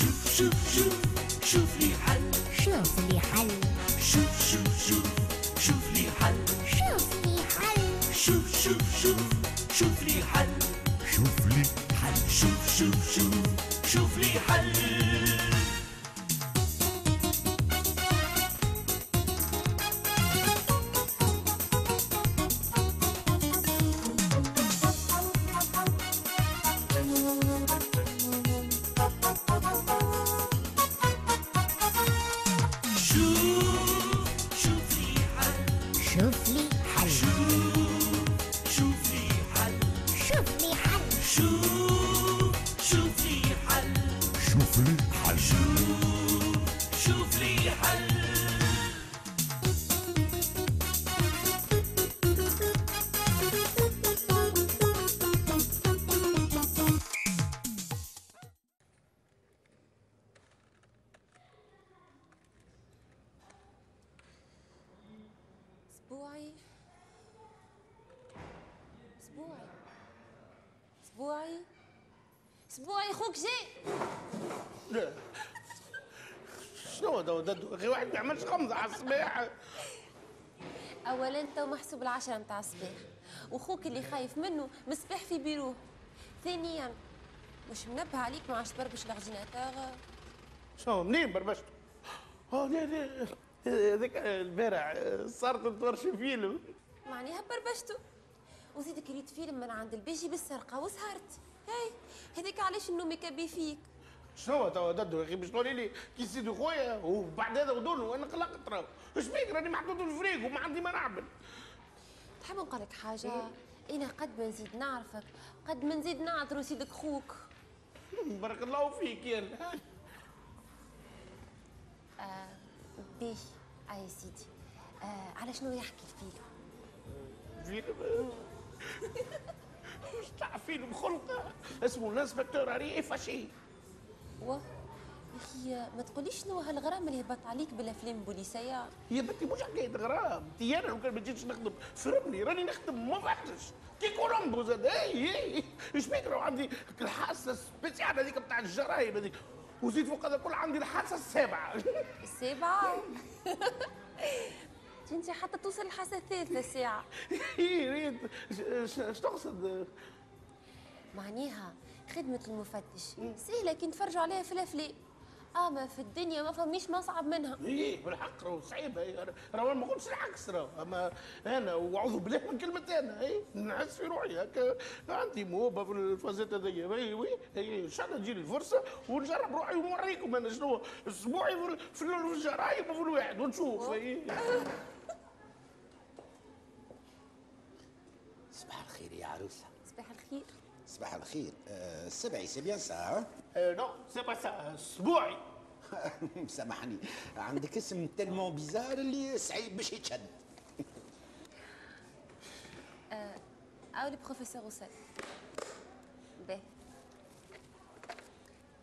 شوف شوف شوف شوف لي حل شوف لي حل سبوعي. سبوعي. سبوعي. سبوعي خوك جاي. لا. شنو هذا؟ أخي واحد ما يعملش خمسة على الصباح. اولا تو محسوب العشرة متاع الصباح. وخوك اللي خايف منه مصبح في بيروه ثانيا مش منبه عليك؟ ما عادش تبربش ال ordinateur شنو؟ منين بربشت؟ آه لا لا. هذاك البارح صارت تورشي فيلم. معناها بربشته وزيدك ريت فيلم من عند البيجي بالسرقة وسهرت. هاي هذاك علاش النوم يكبي فيك؟ شنو توا ددو يا أخي باش تقولي لي كي سيدي خويا وبعد هذا ودون وأنا قلقت راهو اش بيك راني محطوط في الفريق وما عندي ما نعمل تحب نقول لك حاجة؟ إنا قد ما نزيد نعرفك قد ما نزيد نعذر سيدك خوك. بارك الله فيك يا بيه اي سيدي. آه على شنو يحكي الفيلم فيلم مش تاع فيلم خلقه اسمه l'inspecteur Harry fâché و يا ما تقوليش شنو هالغرام اللي هبط عليك بالأفلام البوليسية؟ يا بنتي مش حكايه غرام. انت أنا لو كان ما جيتش نخدم. vraiment راني نخدم ما فهمتش. كي كولومبو زاد اي اي إيش بيك عندي؟ الحاسة ال spéciale هذيك بتاع الجرايم هذيك. وزيد فوق هذا كل عندي الحاسة السابعة. السابعة؟ انت حتى توصل الحاسه الثالثة الساعة يا ريت. إيش تقصد؟ معناها خدمة المفتش. سهلة كي نتفرجوا عليها في الأفلام أما في الدنيا ما فماش ما صعب منها. اي بالحق راهو صعيبه إيه، راهو ما قلتش العكس راهو أما أنا واعوذ بالله من كلمه أنا اي نحس في روحي هكا. عندي موهبة في الفازات هذيا oui oui إن شاء الله تجيني الفرصة ونجرب روحي ونوريكم أنا شنو. السبوعي في الجرايم وفي الواحد ونشوف. إي. صباح الخير يا الخير صباح الخير آه، السبوعي c'est bien ça آه، non c'est pas ça السبوعي سامحني. عندك اسم تلمون بيزار اللي صعيب باش يتشد. أو البروفيسور وصل باهي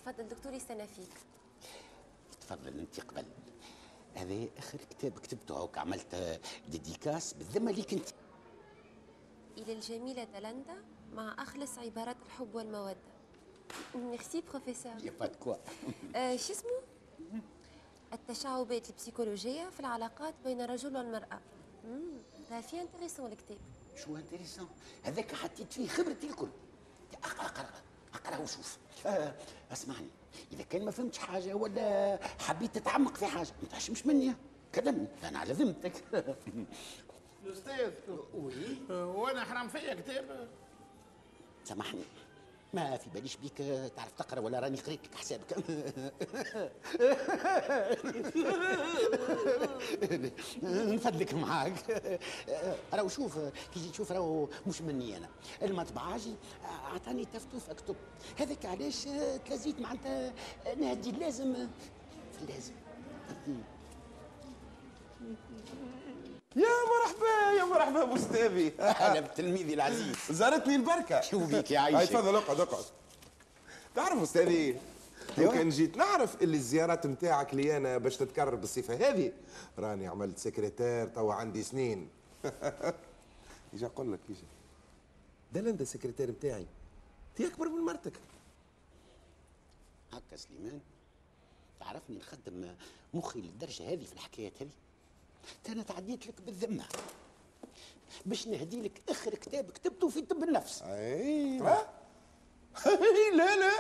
تفضل دكتور يستنى فيك تفضل أنت قبل. هذا آخر كتاب كتبته هوك عملت آه، ديديكاس بالذمة ليك أنت. إلى الجميلة دلندا مع أخلص عبارات الحب والمودة. merci professeur y a pas quoi شو اسمه؟ التشعبات البسيكولوجية في العلاقات بين الرجل والمرأة. امم ده في intéressant الكتاب شو intéressant هذاك حطيت فيه خبرتي الكل. أقرأ أقرأ أقرأ وشوف. آه اسمعني. إذا كان ما فهمتش حاجة ولا حبيت تتعمق في حاجة ما تحشمش مني. كلمني. أنا على ذمتك. الاستاذ oui وأنا حرام فيا كتاب. سامحني. ما في باليش بيك تعرف تقرا ولا راني قريت لك حسابك. نفدلك معاك. راهو شوف كي جيت تشوف راهو مش مني أنا. المطبعاجي اعطاني تفتوف اكتب هذاك علاش تلازيت معناتها نهدي اللازم. في اللازم يا مرحبا يا مرحبا بأستاذي أنا بتلميذي العزيز. زارتني البركة. شو بيك يا هاي عايشة تفضل اقعد اقعد. تعرف أستاذي لو أيوة. كان جيت نعرف اللي الزيارات نتاعك لي أنا باش تتكرر بالصفة هذه. راني عملت سكرتير توا عندي سنين. يجي أقول لك يجي. ده لندا السكرتير نتاعي دي أكبر من مرتك. هكا سليمان تعرفني نخدم مخي للدرجة هذه في الحكايات هذه؟ أنا تعديت لك بالذمة. باش نهدي لك آخر كتاب كتبته في طب النفس. أيوه لا لا.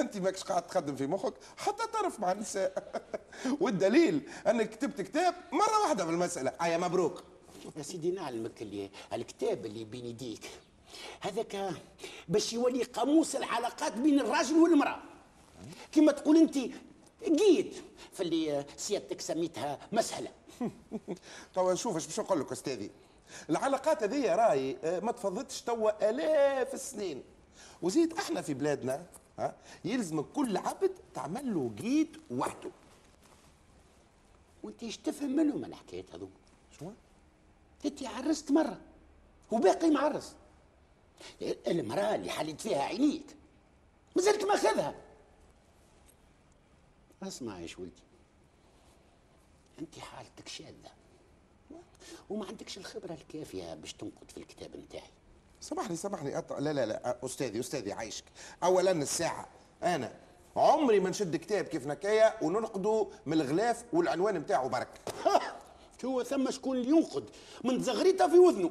أنت ماكش قاعد تخدم في مخك حتى تعرف مع النساء. والدليل أنك كتبت كتاب مرة واحدة في المسألة. ايا مبروك. يا سيدي نعلمك اللي الكتاب اللي بين يديك هذاك باش يولي قاموس العلاقات بين الراجل والمرأة. كما تقول أنت قيد. في اللي سيادتك سميتها مسألة توا شوف إيش باش نقول لك أستاذي. العلاقات هذه راي آه، ما تفضتش توا آلاف السنين. وزيد إحنا في بلادنا ها يلزم كل عبد تعمل له قيد وحده. وانت إيش تفهم منهم الحكايات هذو شو انت عرست مرة. وباقي معرس المرأة اللي حلت فيها عينيك مازلت ماخذها. اسمع يا ولدي انت حالتك شاذة. وما عندكش الخبرة الكافية باش تنقد في الكتاب نتاعي. سامحني سامحني. أط... لا لا لا. أستاذي أستاذي عايشك. اولا الساعة. أنا. عمري ما نشد كتاب كيف نكايا وننقده من الغلاف والعنوان نتاعو برك. هو ثم شكون اللي ينقد؟ من زغريته في وذنه.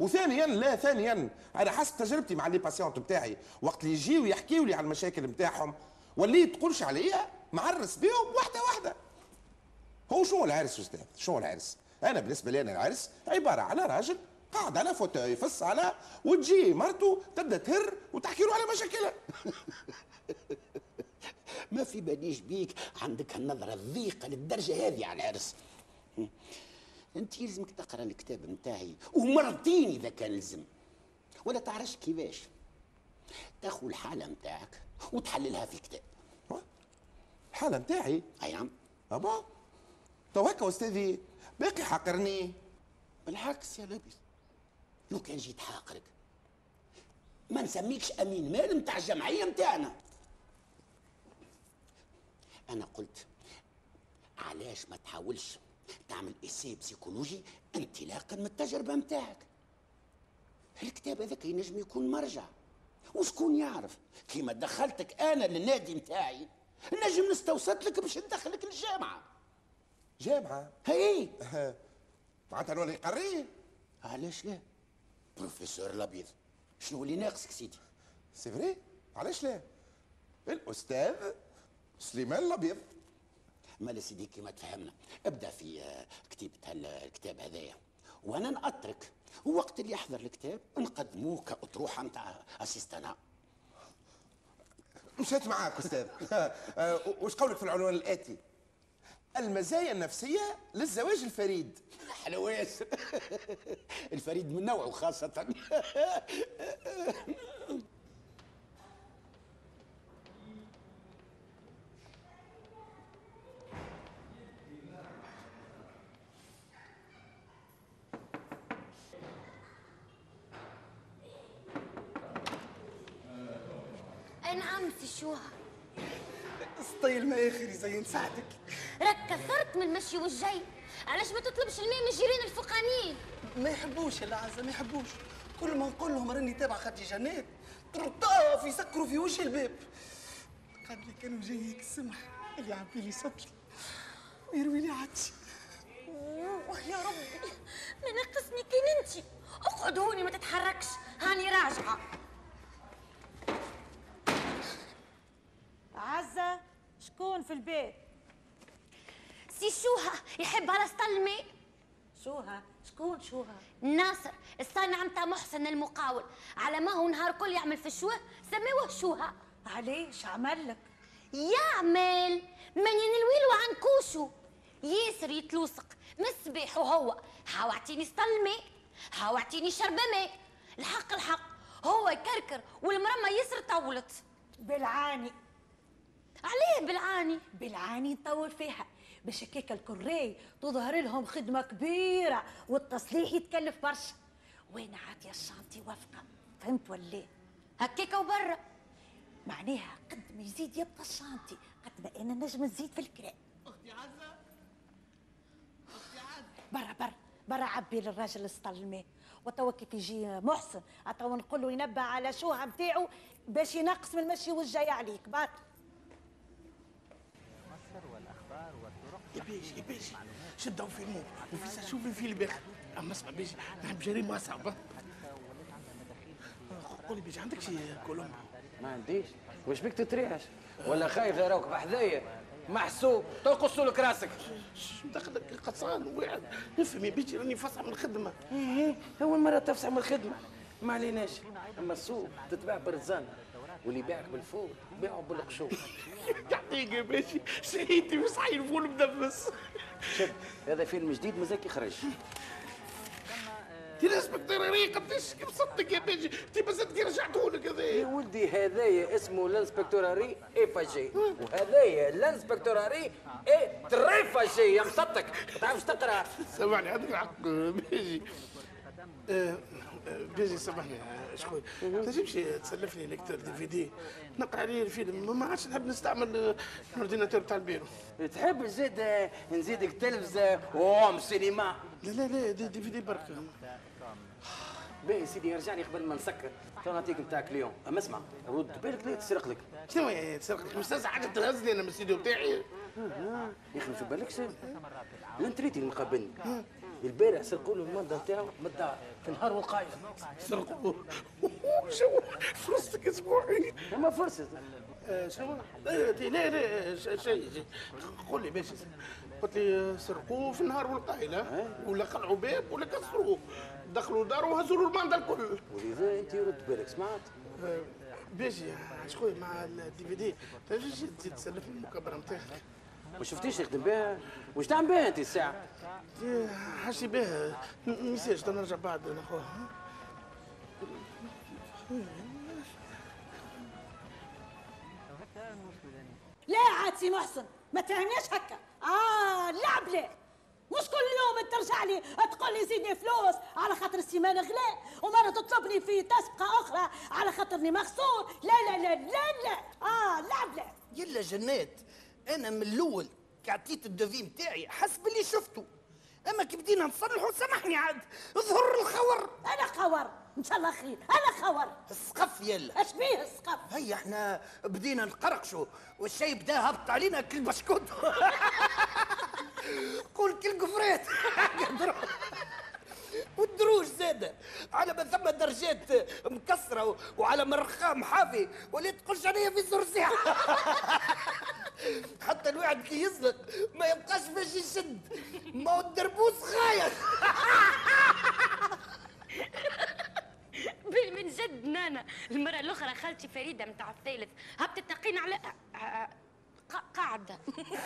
وثانيا لا ثانيا. أنا حسب تجربتي مع لي باسيونت بتاعي وقت اللي يجيو يحكيوا لي على المشاكل نتاعهم واللي تقولش عليا معرس بيهم واحدة واحدة. هو شو العرس أستاذ؟ شو العرس؟ أنا بالنسبة لي أنا العرس عبارة على راجل قاعد على فوتوي يفص على وتجي مرته تبدأ تهر وتحكي له على مشاكلها. ما في باليش بيك عندك النظرة الضيقة للدرجة هذه على العرس. أنت يلزمك تقرأ الكتاب نتاعي ومرتين إذا كان لزم. ولا تعرفش كيفاش. تاخذ الحالة نتاعك وتحللها في الكتاب. الحاله نتاعي؟ أي نعم. ah bon؟ تو هكا أستاذي باقي حقرني. بالعكس يا لبس لو كان جيت حاقرك ما نسميكش أمين مال نتاع الجمعية نتاعنا أنا قلت علاش ما تحاولش تعمل essai psychologique انطلاقا من التجربة نتاعك الكتاب هذاك ينجم يكون مرجع. وشكون يعرف؟ كيما دخلتك أنا للنادي نتاعي نجم نستوسط لك باش ندخلك الجامعة جامعة. هي معناتها نولي قريه علاش لا؟ بروفيسور الأبيض. شنو اللي ناقصك سيدي؟ c'est vrai. علاش لا. الأستاذ سليمان الأبيض. مالا سيدي كيما تفهمنا. ابدأ في آه، كتيبة هالكتاب هذايا. وأنا نأطرك ووقت اللي يحضر الكتاب نقدموه كأطروحة نتاع اسيستانا مشيت معاك أستاذ. آه، وش قولك في العنوان الآتي؟ المزايا النفسية للزواج الفريد. حلواس الفريد من نوعه خاصة. نعم سي شوها. ستايل ما اخر يزين ساعتك راك كثرت من المشي والجاي. علاش ما تطلبش الماء من الجيران الفوقانيين؟ ما يحبوش يا العزة ما يحبوش. كل ما نقول لهم راني تابع خدي جنات طرطاف يسكروا في وش الباب. قال لي كانوا جايك السمح اللي يعبي لي سطلي ويروي لي عطشي يا ربي ما ناقصني كان انتي. اقعد هوني ما تتحركش. هاني راجعة. شكون في البيت؟ سي شوها يحب على سطل الماء شوها؟ شكون شوها؟ ناصر الصانع متاع محسن المقاول. على ما هو نهار كل يعمل في الشوه سموه شوها. عليش؟ عمل لك؟ يعمل من ينلويلو عن كوشو؟ ياسر يتلوسق مسبح وهو. حاوعتيني سطل الماء حاوعتيني شربة ماء الحق الحق. هو يكركر والمرمى ياسر طولت بالعاني. عليه بالعاني. بالعاني نطول فيها. باش هكاك الكوري تظهر لهم خدمة كبيرة والتصليح يتكلف برشا. وين عاد يا الشانتي وافقة؟ فهمت ولا؟ هكاك وبرا. معناها قد ما يزيد يبقى الشانتي قد ما أنا نجم نزيد في الكلام أختي عزة؟ أختي عزة؟ برا برا برا عبي للراجل سطل الماء وتوا كيف يجي محسن توا نقول له ينبه على شوها بتاعه باش ينقص من المشي والجاي عليك. بات. بيجي شدوا فيلمو نفيس شوف الفيلم يا أخي أما اسمع بيجي نحب جريمه صعبه قولي بيجي عندك شي كولوم؟ ما عنديش. واش بيك تتريحش؟ ولا خايف يراوك بحذايا؟ محسوب. تقصوا لك راسك. دخلك قصان واحد نفهم بيجي راني فصح من الخدمة. أول مرة تفصح من الخدمة. ما عليناش. أما السوق تتباع برزان. واللي يبيعك بالفول بيعه بالقشور يا باشا شهيتي وصحي الفول مدبس. شد هذا فيلم جديد مازال يخرج تي l'inspecteur Harry قداش قصتك يا باشا تي مازال كي رجعته لك يا هذايا ولدي هذايا اسمه l'inspecteur Harry est fâché وهذايا l'inspecteur Harry est très fâché يا مصدق. ما تعرفش تقرأ. سامحني عندك الحق باجي آه، آه، باجي سامحني شكون؟ تنجمش تسلف لي lecteur DVD نقرا عليه الفيلم ما عادش نحب نستعمل ال ordinateur تاع البيرو. تحب زيد نزيدك تلفزه home cinéma لا لا لا DVD برك. باهي سيدي يرجع لي قبل ما نسكر. تو نعطيك نتاعك اليوم. أما اسمع رد بالك لا تسرق لك؟ شنو هي تسرق لك؟ مستنسع حاجة تهزني أنا من الاستديو بتاعي. يا أخي ما في بالكش ال retraité اللي مقابلني؟ البارح سرقوا له ال mandat نتاعو من الدار في نهار والقايلة سرقوا شو فرصتك السبوعي. أما فرصة. آه، شنو لا لا لا شيء. قول لي باش قلت لي سرقوه في النهار والقايلة. ولا قلعوا باب ولا كسروه. دخلوا داروا وهزوا له ال mandat الكل ولذا انت رد بالك سمعت؟ آه، باجي شكون؟ مع ال DVD تنجم تزيد تسلفني المكابرة نتاعك ما شفتيش يخدم بها؟ واش تعمل بها انت الساعة؟ تي حاشتي بها. ميسالش تنرجع بعد أنا خويا لا عاد سي محسن ما تهناش هكا. آه لا مش كل يوم ترجع لي تقول لي زيدني فلوس على خاطر ال ciment غلاء ومره تطلبني في تسبقة أخرى على خاطرني مخسور لا لا لا لا لا. آه لا يلا جنات أنا من الأول كي عطيت ال devis نتاعي حسب اللي شفته. أما كي بدينا نصلحوا سامحني عاد. ظهر الخور. أنا خور. ان شاء الله خير أنا خور السقف يلا. اش بيه السقف هيا إحنا بدينا نقرقشوا والشيء بدا هبط علينا كل بشكوت. قول كل قفرات والدروج زادة. على ما ثم درجات مكسرة وعلى ما الرخام حافي. ولا تقولش عليا في زرزيع حتى الواحد كي يزلق ما يبقاش باش يشد. ما هو الدربوس خايف من جد نانا. المرة الأخرى خالتي فريدة متاع الثالث. هبطت تقين على قا- قاعدة.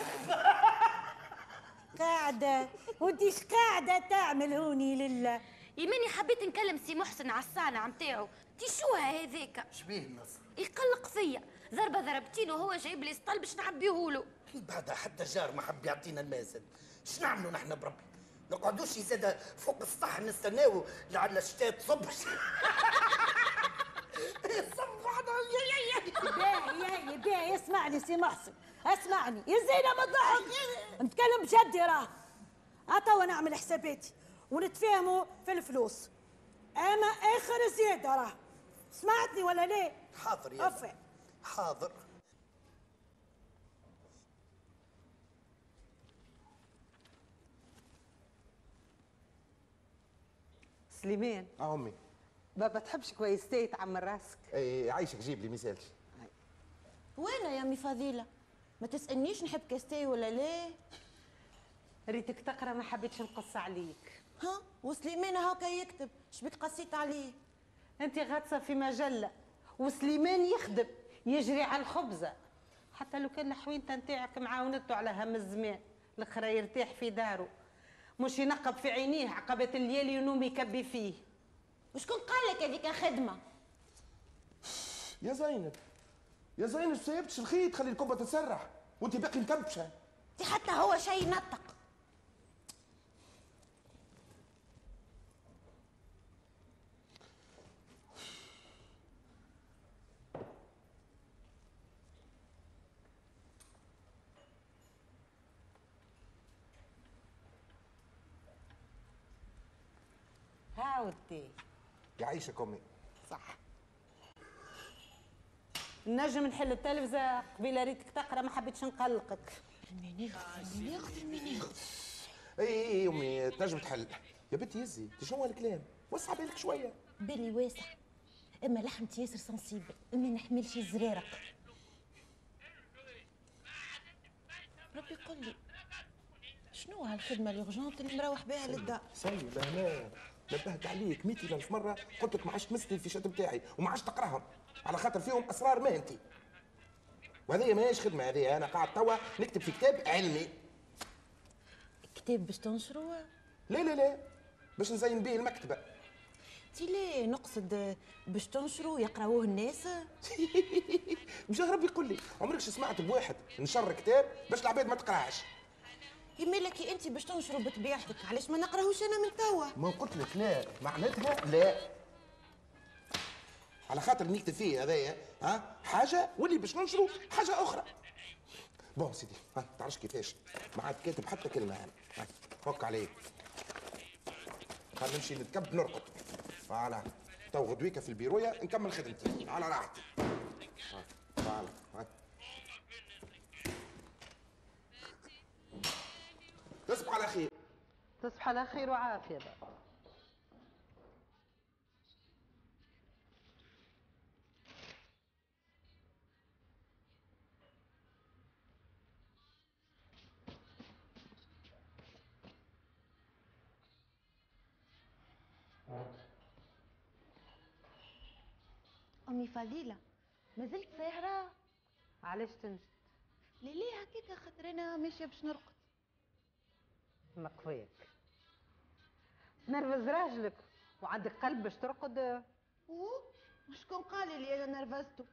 قاعدة. وديش قاعدة تعمل هوني لله؟ يماني حبيت نكلم سي محسن على الصانع متاعو. تي شو هذاك شبيه النصر. يقلق فيا. ضربة ضربتين وهو جايب لي سطل باش نعبيهولو بعدها حتى جار ما حب يعطينا المازن. اش نعملوا نحن بربي؟ نقعدوش زاد فوق السطح نستناو لعل الشتاء تصب. صب بعضها يا يا يا. باهي باهي اسمعني سي محسن اسمعني. يا زينة ما تضحك. نتكلم بجد راه. عطا نعمل حساباتي ونتفاهموا في الفلوس. أما آخر زيادة راه. سمعتني ولا لا؟ حاضر يا. حاضر. سليمان آه أمي. بابا تحبش كويستي تعمل راسك. اي عايشك جيب لي مثالش وين يا أمي فضيلة؟ ما تسألنيش نحب كاستي ولا لا. ريتك تقرأ ما حبيتش نقص عليك. ها؟ وسليمان هاكا يكتب. شبيك قصيت عليه؟ أنت غاطسة في مجلة. وسليمان يخدم يجري على الخبزة. حتى لو كان الحوينتة نتاعك معاونته على هم الزمان الاخرى يرتاح في داره. مش ينقب في عينيه عقبة الليالي ونوم يكبي فيه. وشكون قال لك هذيك خدمه يا زينب يا زينب سيبتش الخيط خلي الكبه تتسرح وانت باقي مكبشة. دي حتى هو شيء ينطق هاودي يعيشك أمي. صح. نجم نحل التلفزة قبيلة ريتك تقرأ ما حبيتش نقلقك. المناخ المناخ المناخ أي أي أمي تنجم تحل. يا بنتي يزي شنو هالكلام وسع بالك شوية. بالي واسع. أما لحمتي ياسر سنسيبل. ما نحملش الزرارق ربي قل لي شنو هالخدمة urgente اللي مروح بها للدار؟ سيب أنا نبهت عليك مئة ألف مرة قلت لك ما عادش تمس لي ال fiches بتاعي وما عادش تقرأهم. على خاطر فيهم أسرار مهنتي وهذه ماهيش خدمة هذه أنا قاعد توا نكتب في كتاب علمي. كتاب باش تنشروا لا لا لا باش نزين به المكتبة. تي ليه نقصد باش تنشروا يقرأوه الناس؟ وجاه ربي يقول لي عمرك سمعت بواحد نشر كتاب باش العباد ما تقرأهاش؟ يما لكي أنت باش تنشروا بطبيعتك علاش ما نقراهوش أنا من توا؟ ما قلت لك لا معناتها لا. على خاطر نكتب فيه هذايا ها؟ حاجة واللي باش ننشروا حاجة أخرى. bon سيدي ها؟ تعرفش كيفاش؟ ما عاد كاتب حتى كلمة أنا. فك عليك خلينا نمشي نتكب نرقد. voilà. تو غدويكا في البيرويا نكمل خدمتي. على راحتي. فوالا. تصبح على خير. تصبح على خير وعافية. بقى. أمي فضيلة ما زلت ساهرة؟ علاش تنجد؟ ليه هكاك خاطر أنا ماشية باش نرقد؟ مقفيك. تنرفز راجلك وعندك قلب باش ترقد. أوه شكون قال لي أنا نرفزته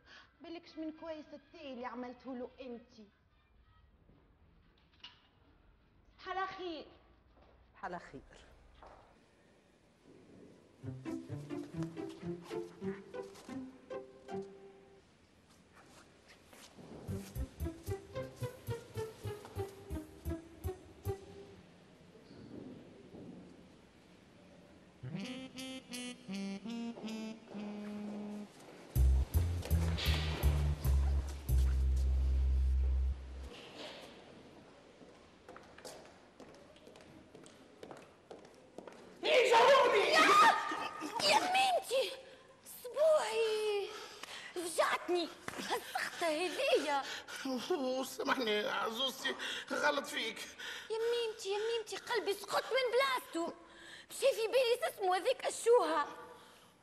بالكش من كويس التي اللي عملته له أنت. على خير على خير يا هذيا سامحني عزوزتي غلط فيك. يا ميمتي يا ميمتي قلبي سقط من بلاصتو. مشي في بالي اسمه هذيك الشوهة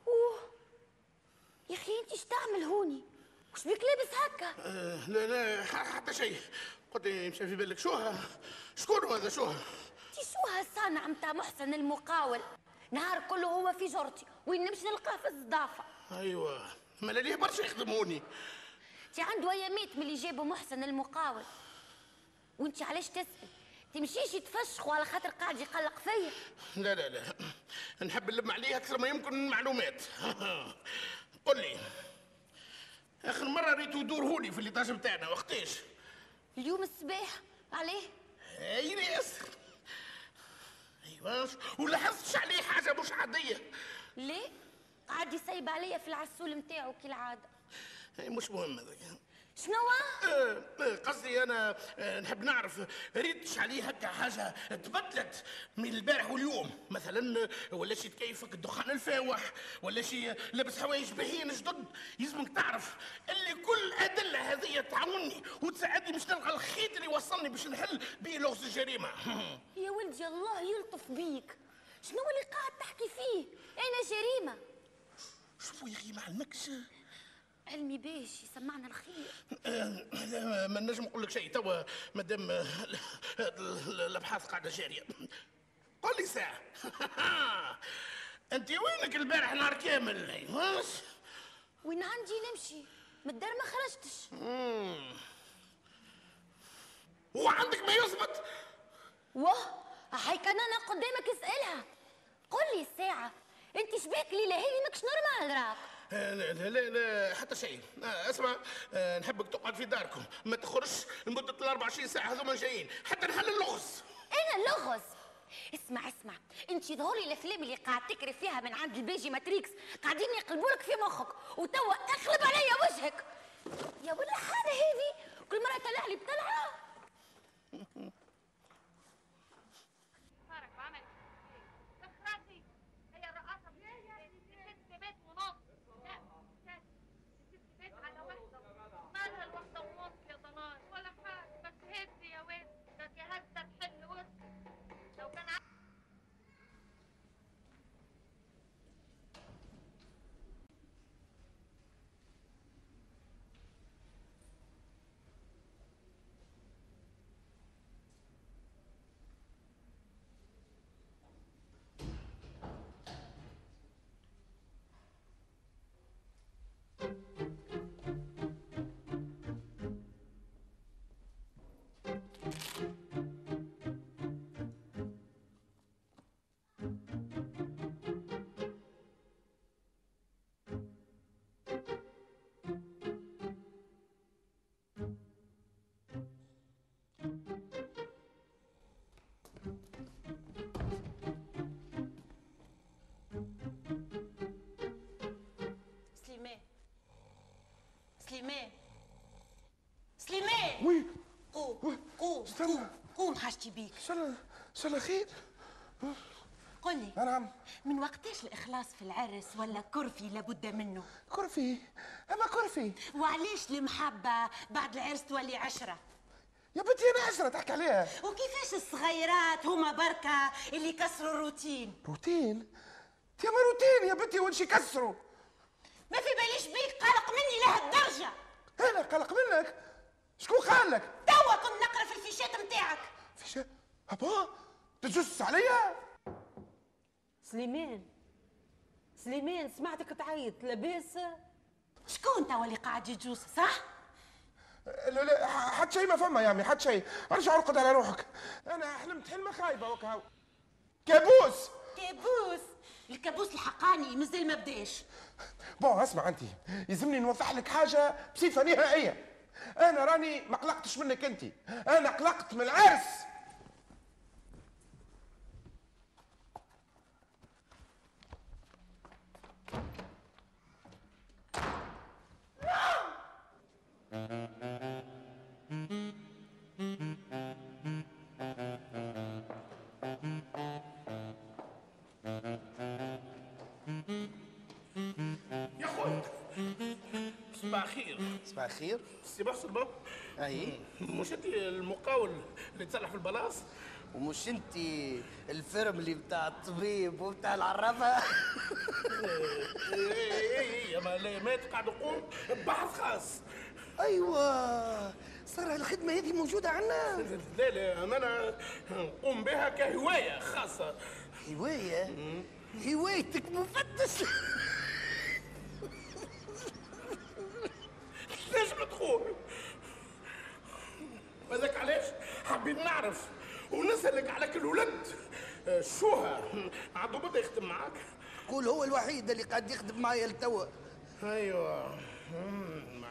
أوه. يا أخي انت إيش تعمل هوني؟ وش بيك لابس هكا؟ آه، لا لا حتى شيء قلت مشى في بالك شوها؟ شكون هذا؟ شوها؟ انت شو هالصنع متاع محسن المقاول. نهار كله هو في جرتي وين نمشي نلقاه في الصدفة. أيوه. ما لا ليه برشا يخدموني؟ انت عنده ايامات ملي جابوا محسن المقاول. وانت علاش تسأل؟ تمشيش تفشخوا على خاطر قاعد يقلق فيا. لا لا لا. نحب نلم عليه أكثر ما يمكن من المعلومات قل لي آخر مرة ريتو يدورهولي في الليطاج بتاعنا وقتاش اليوم الصباح. عليه؟ اي ناس. أيوه ولاحظتش عليه حاجة مش عادية. ليه؟ قاعد يسيب عليا في العسول متاعو كالعادة. مش مهم هذاك. شنو آه، قصدي أنا آه، نحب نعرف ريتش عليه هكا حاجة تبدلت من البارح واليوم. مثلا ولا شي تكيفك الدخان الفاوح ولا شي لابس حوايج باهيين جدد. يلزمك تعرف اللي كل الادله هذه تعاوني وتساعدني باش نلقى الخيط اللي يوصلني باش نحل به لغز الجريمة. يا ولدي الله يلطف بيك. شنو اللي قاعد تحكي فيه؟ أنا جريمة؟ شوفوا يا أخي ما علمكش. علمي باش يسمعنا الخير. ما نجم نقول لك شيء توا مادام الأبحاث قاعدة جارية. قل لي ساعة. أنت وينك البارح نهار كامل؟ وين عندي نمشي؟ من الدار ما خرجتش. وعندك ما يثبت؟ واه هاي كان أنا قدامك اسألها. قل لي الساعة أنت شبيك ليلى هذه ماكش normal راك لا لا لا, لا حتى شيء. آه، اسمع آه، نحبك تقعد في داركم. ما تخرجش لمدة ال 24 ساعة هذوما جايين. حتى نحل اللغز. أنا اللغز؟ اسمع اسمع. انت ظهوري الأفلام اللي قاعد تكري فيها من عند ال PJ ماتريكس قاعدين يقلبوا لك في مخك وتوا اقلب عليا وجهك. يا ولا حاجة هذه كل مرة طلع لي بطلعه قوم حاجتي بيك شاء الله خير قل لي. نعم. من وقتاش الإخلاص في العرس ولا كرفي لابد منه؟ كرفي؟ أما كرفي. وعلاش المحبة بعد العرس تولي عشرة؟ يا بنتي أنا عشرة تحكي عليها. وكيفاش الصغيرات هما بركة اللي كسروا الروتين؟ روتين؟ يا ما روتين يا بنتي وش يكسروا. ما في باليش بيك قلق مني لهالدرجة. أنا قلق منك. شكون قال لك؟ توا كنت نقرا في الفيشات نتاعك فيشات أبا تجسس عليا سليمان سليمان سمعتك تعيط لاباس؟ شكون توا اللي قاعد يجوس صح؟ لا لا حد شيء ما فما يا عمي حد شيء. ارجع ارقد على روحك. أنا حلمت حلمة خايبة وكا كابوس! كابوس! الكابوس الحقاني مازال ما بداش بون اسمع أنت. يلزمني نوضح لك حاجة بصفة نهائية. أنا راني ما قلقتش منك أنت. أنا قلقت من العرس. يا خويا صباح الخير صباح الخير سي محسن بابا اي مش انت المقاول اللي تصلح في البلاص ومش انت ال firme اللي بتاع الطبيب وبتاع العرافه اي اي ما لا مات قاعد يقوم ببحث خاص أيوه. صار الخدمة هذه موجودة عندنا لا لا أنا نقوم بها كهواية خاصة. هواية؟ هوايتك مفتش ليش مدخول هذاك علاش؟ حبيت نعرف. ونسألك على كل ولد. شوها. عنده بدا يخدم معاك. قول هو الوحيد اللي قاعد يخدم معايا لتوا. أيوه.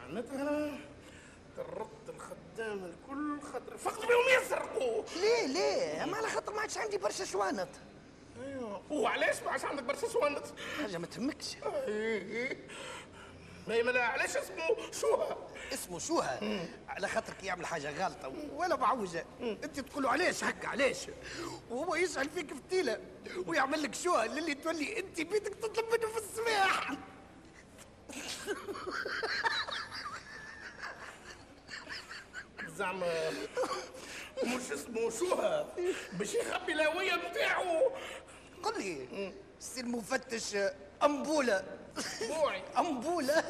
معناتها طرقت الخدام الكل خاطر فقط بهم يسرقوا. ليه ليه؟ ما على خاطر ما عادش عندي برشا شوانط. أيوه. وعلاش ما عادش عندك برشا سوانت حاجة ما تهمكش. ما لا علاش اسمه شوها؟ اسمه شوها؟ على خاطرك يعمل حاجة غلطة ولا بعوجه أنت تقول له علاش هكا علاش؟ وهو يشعل فيك فتيله ويعمل لك شوها للي تولي أنت بيدك تطلب منه في الصباح زعما مش اسمه شوها باش يخبي الهوية بتاعه. قل لي سي المفتش أمبولة. بوعي. أمبولة؟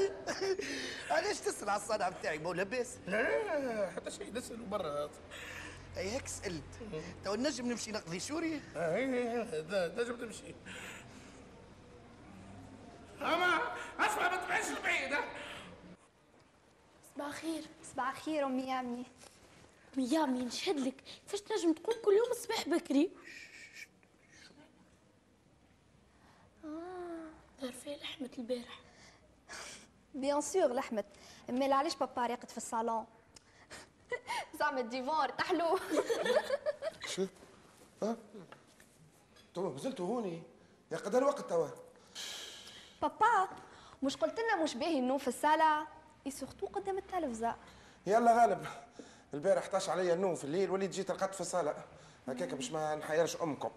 علاش تسال على الصنعة بتاعي مو لاباس لا حتى شيء نسأله برا أي هيك سألت. تو نجم نمشي نقضي شوري؟ أي نجم تمشي. أما أسمع ما تبعدش البعيد صباح الخير صباح الخير أمي يامي. أمي يامي نشهد لك. كيفاش تنجم تقوم كل يوم الصباح بكري؟ آه. دار فيها لحمة البارح. bien sûr لحمت mais علاش بابا راقد في الصالون؟ زعما ال divan ارتاح له شو؟ ها؟ توا مازلتوا هوني؟ يا قدر الوقت توا. بابا مش قلت لنا مش باهي النوم في الصالة؟ اي surtout قدام التلفزه يلا غالب. البارح طاش عليا النوم في الليل وليت جيت رقدت في الصاله هكاك باش ما نحيرش أمكم.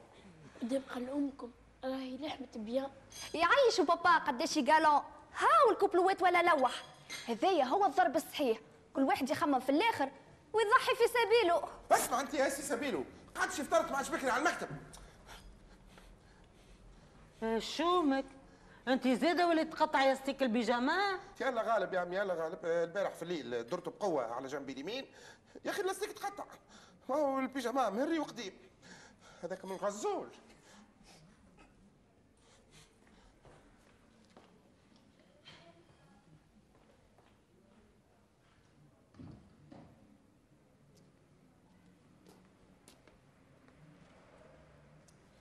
قدام قال أمكم. راهي لحمة bien يعيشوا بابا قداش قالوا هاو ال couple وات ولا لوح. هذايا هو الضرب الصحيح. كل واحد يخمم في الآخر ويضحي في سبيله. اسمع أنت يا سي سبيلو قعدتش فطرت مع شبكري على المكتب. شومك انت زاده ولا تقطع يا ستيك البيجامه يلا غالب يا عمي يلا غالب. آه، البارح في الليل درت بقوة على جنبي اليمين. يا أخي اللاستيك تقطع. ما هو البيجامة مهري وقديم. هذاك من غزول.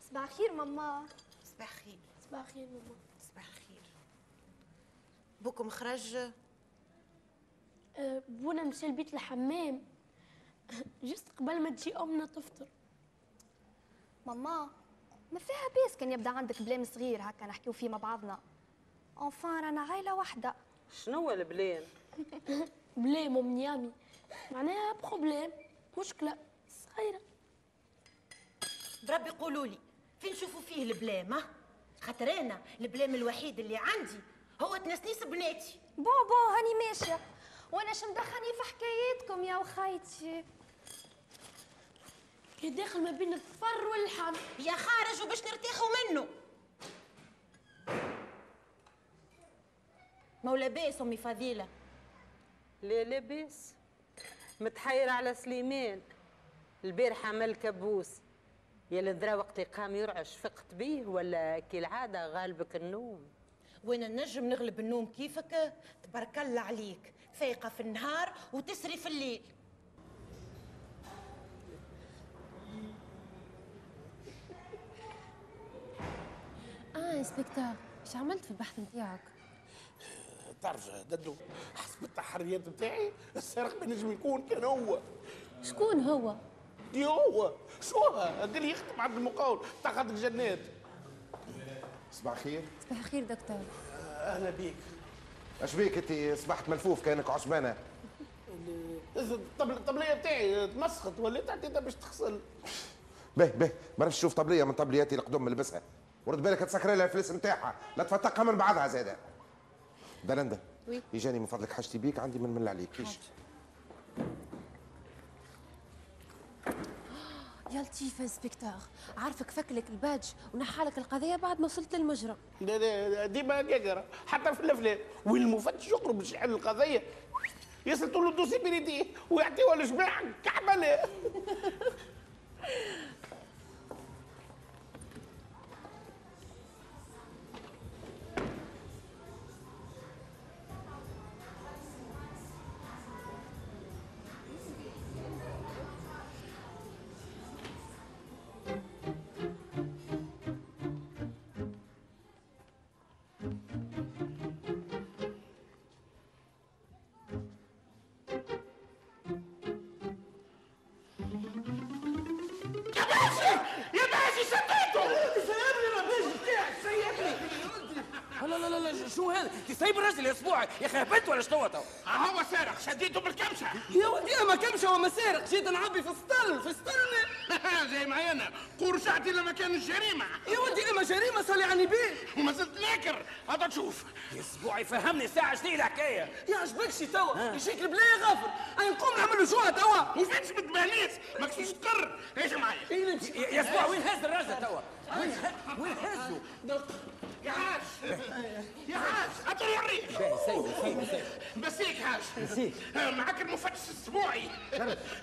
صباح الخير ماما. صباح الخير. صباح الخير ماما. بوكم خرج؟ أه، بونا مشى لبيت الحمام juste قبل ما تجي أمنا تفطر. ماما ما فيها بيس كان يبدأ عندك بلام صغير هكا نحكيو فيه مع بعضنا. enfin رانا عائله واحدة شنو البلان بلا أم يامي معناها problème مشكلة صغيرة. بربي قولوا لي فين نشوفوا فيه البلام ها؟ خاطر أنا البلام الوحيد اللي عندي. هو تنسنيس بناتي. bon bon هاني ماشية. وأنا شو مدخلني في حكايتكم يا وخيتي كي داخل ما بين الظفر واللحم يا خارج وباش نرتاحوا منه. مولا باس أمي فضيلة. لا لاباس متحير على سليمان. البارحة عمل كابوس يا الذرا وقت اللي قام يرعش فقت بيه ولا كالعادة غالبك النوم. وأنا نجم نغلب النوم كيفك؟ تبارك الله عليك. فايقة في النهار وتسري في الليل. آه إنسبكتور إيش عملت في البحث نتاعك؟ تعرف ددو حسب التحريات بتاعي السارق ما نجم يكون كان هو. شكون هو؟ دي هو شو قال لي يخدم عند المقاول خاطر جنات. صباح الخير. صباح الخير دكتور. أهلا بيك. اش بيك أنت؟ صبحت ملفوف كأنك الطبل- الطبلية بتاعي تمسخت وليت عطيتها باش تغسل؟ به به ما نمشي نشوف طبلية من طبلياتي القدم نلبسها ورد بالك تسكري لها الفلوس نتاعها لا تفتقها من بعضها زادة. بلندا وي. يجاني من فضلك حاجتي بيك عندي من من عليك كيش يا لطيف انسبكتور عارفك فكلك الباج ونحالك القضية بعد ما وصلت للمجرم. ده- ده- ديما هكاك حتى في الأفلام. وين المفتش يقرب باش يحل القضية. يسلطوا له دوسي بين يديه ويعطيوها للجماعه كعبلة. يا أخي هبلت ولا شنو تو؟ هو سارق شديته بالكمشه يا ودي ما كمشه وما سارق. جيت نعبي في السطل في السطل زي ما أنا. قرشعتي لمكان الجريمة. يا ودي اما جريمه صلي عني بيه وما زلت ناكر. هذا تشوف. يا أسبوعي فهمني. ساعه شنو الحكاية؟ يا عجبكش توا يجيك البلاي غافر اي نقوم نعمل له شو توا. وفينش متبهليس ما كنتش تقر. إيش معايا؟ يا يا أسبوع وين هز الراجل توا؟ وين وين؟ يا حاج يا حاج أطر وريك سيبي بس هيك حاج. مسيك. معك المفتش الأسبوعي.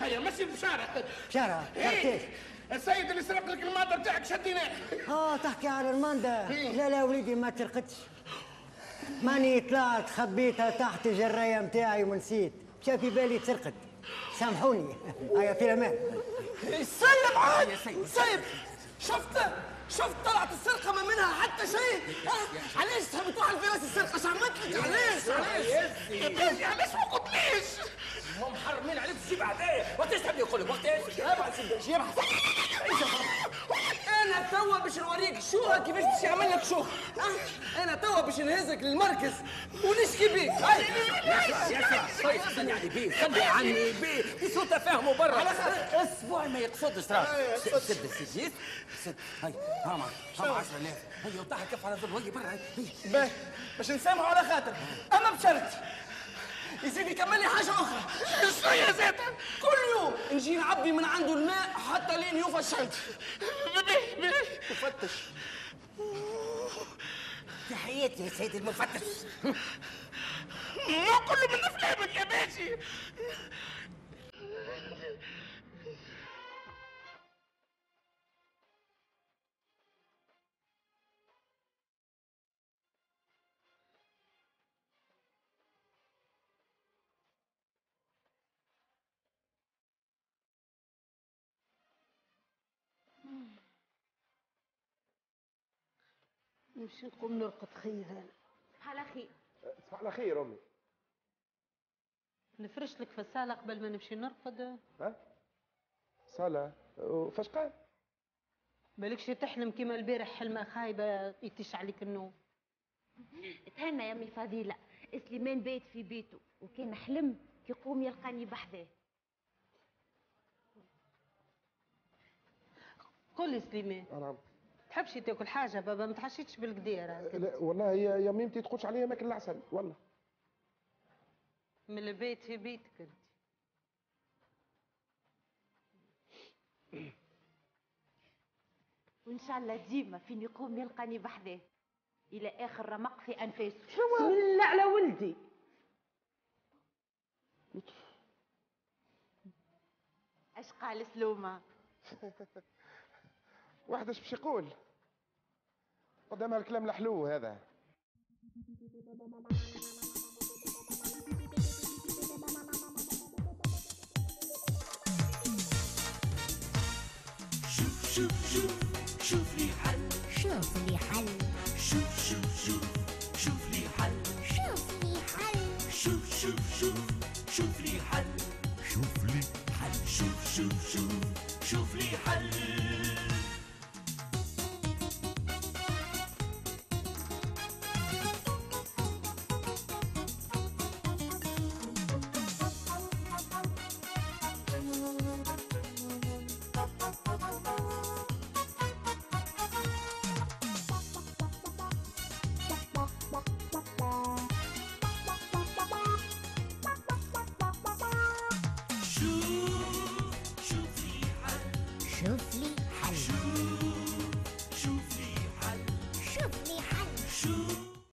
هيا مشي بشارة بشارة إيه. السيد اللي سرق لك المادة بتاعك شديناه. آه تحكي على الماندا لا لا وليدي ما ترقدش. ماني طلعت خبيتها تحت الجرايه متاعي ونسيت. مشى في بالي تسرقت سامحوني. هيا في الأمان. سيب عاد. سيب شفت شفت طلعت السرقة ما منها حتى شيء؟ ها؟ علاش تحب تروح الفراس السرقة؟ اش عملت لك علاش علاش علاش ما قلتليش؟ هم محرمين عليك تجيب عدايا وقتاش تحب يقول لك وقتاش؟ جيب باش نوريك شو كيفاش باش يعمل لك شو. ها؟ أنا توا باش نهزك للمركز. ونشكي بيك؟ هاي. يا سيدي استني علي بيه استني عني بيه في سوء تفاهموا برا أسبوع ما يقصدش ترى سد السجيت سد هاي ها معك ها 10000 هيا وضعها كف على ظل برا هاي. باهي. باش نسامحوا على خاطر. أما بشرط. يزيد يكمل لي حاجة أخرى. شنو يا زيت كل يوم نجي نعبي من عنده الماء حتى لين يوفى الشرط مفتش. تحياتي يا سيدي المفتش. مو كله من افلامك يا باشا نمشي نقوم نرقد خير على خير صباح على خير أمي. نفرش لك في الصالة قبل ما نمشي نرقد. ها؟ صلاة فاش قال؟ بالكش تحلم كيما البارح حلمة خايبة يتش عليك النوم. تهنى يا أمي فضيلة. سليمان بيت في بيته وكان حلم يقوم يلقاني بحذاه. قول لي سليمان. نعم تحبش تاكل حاجة بابا ما تحشيتش بالقدير لا والله يا يا ميمتي تقولش عليا ماكل العسل والله. من البيت في بيتك أنت. وإن شاء الله ديما فين يقوم يلقاني بحذاه. إلى آخر رمق في أنفاسه. بسم الله. على ولدي. أش قال سلومة؟ واحد إيش باش يقول؟ قدامها الكلام الحلو هذا.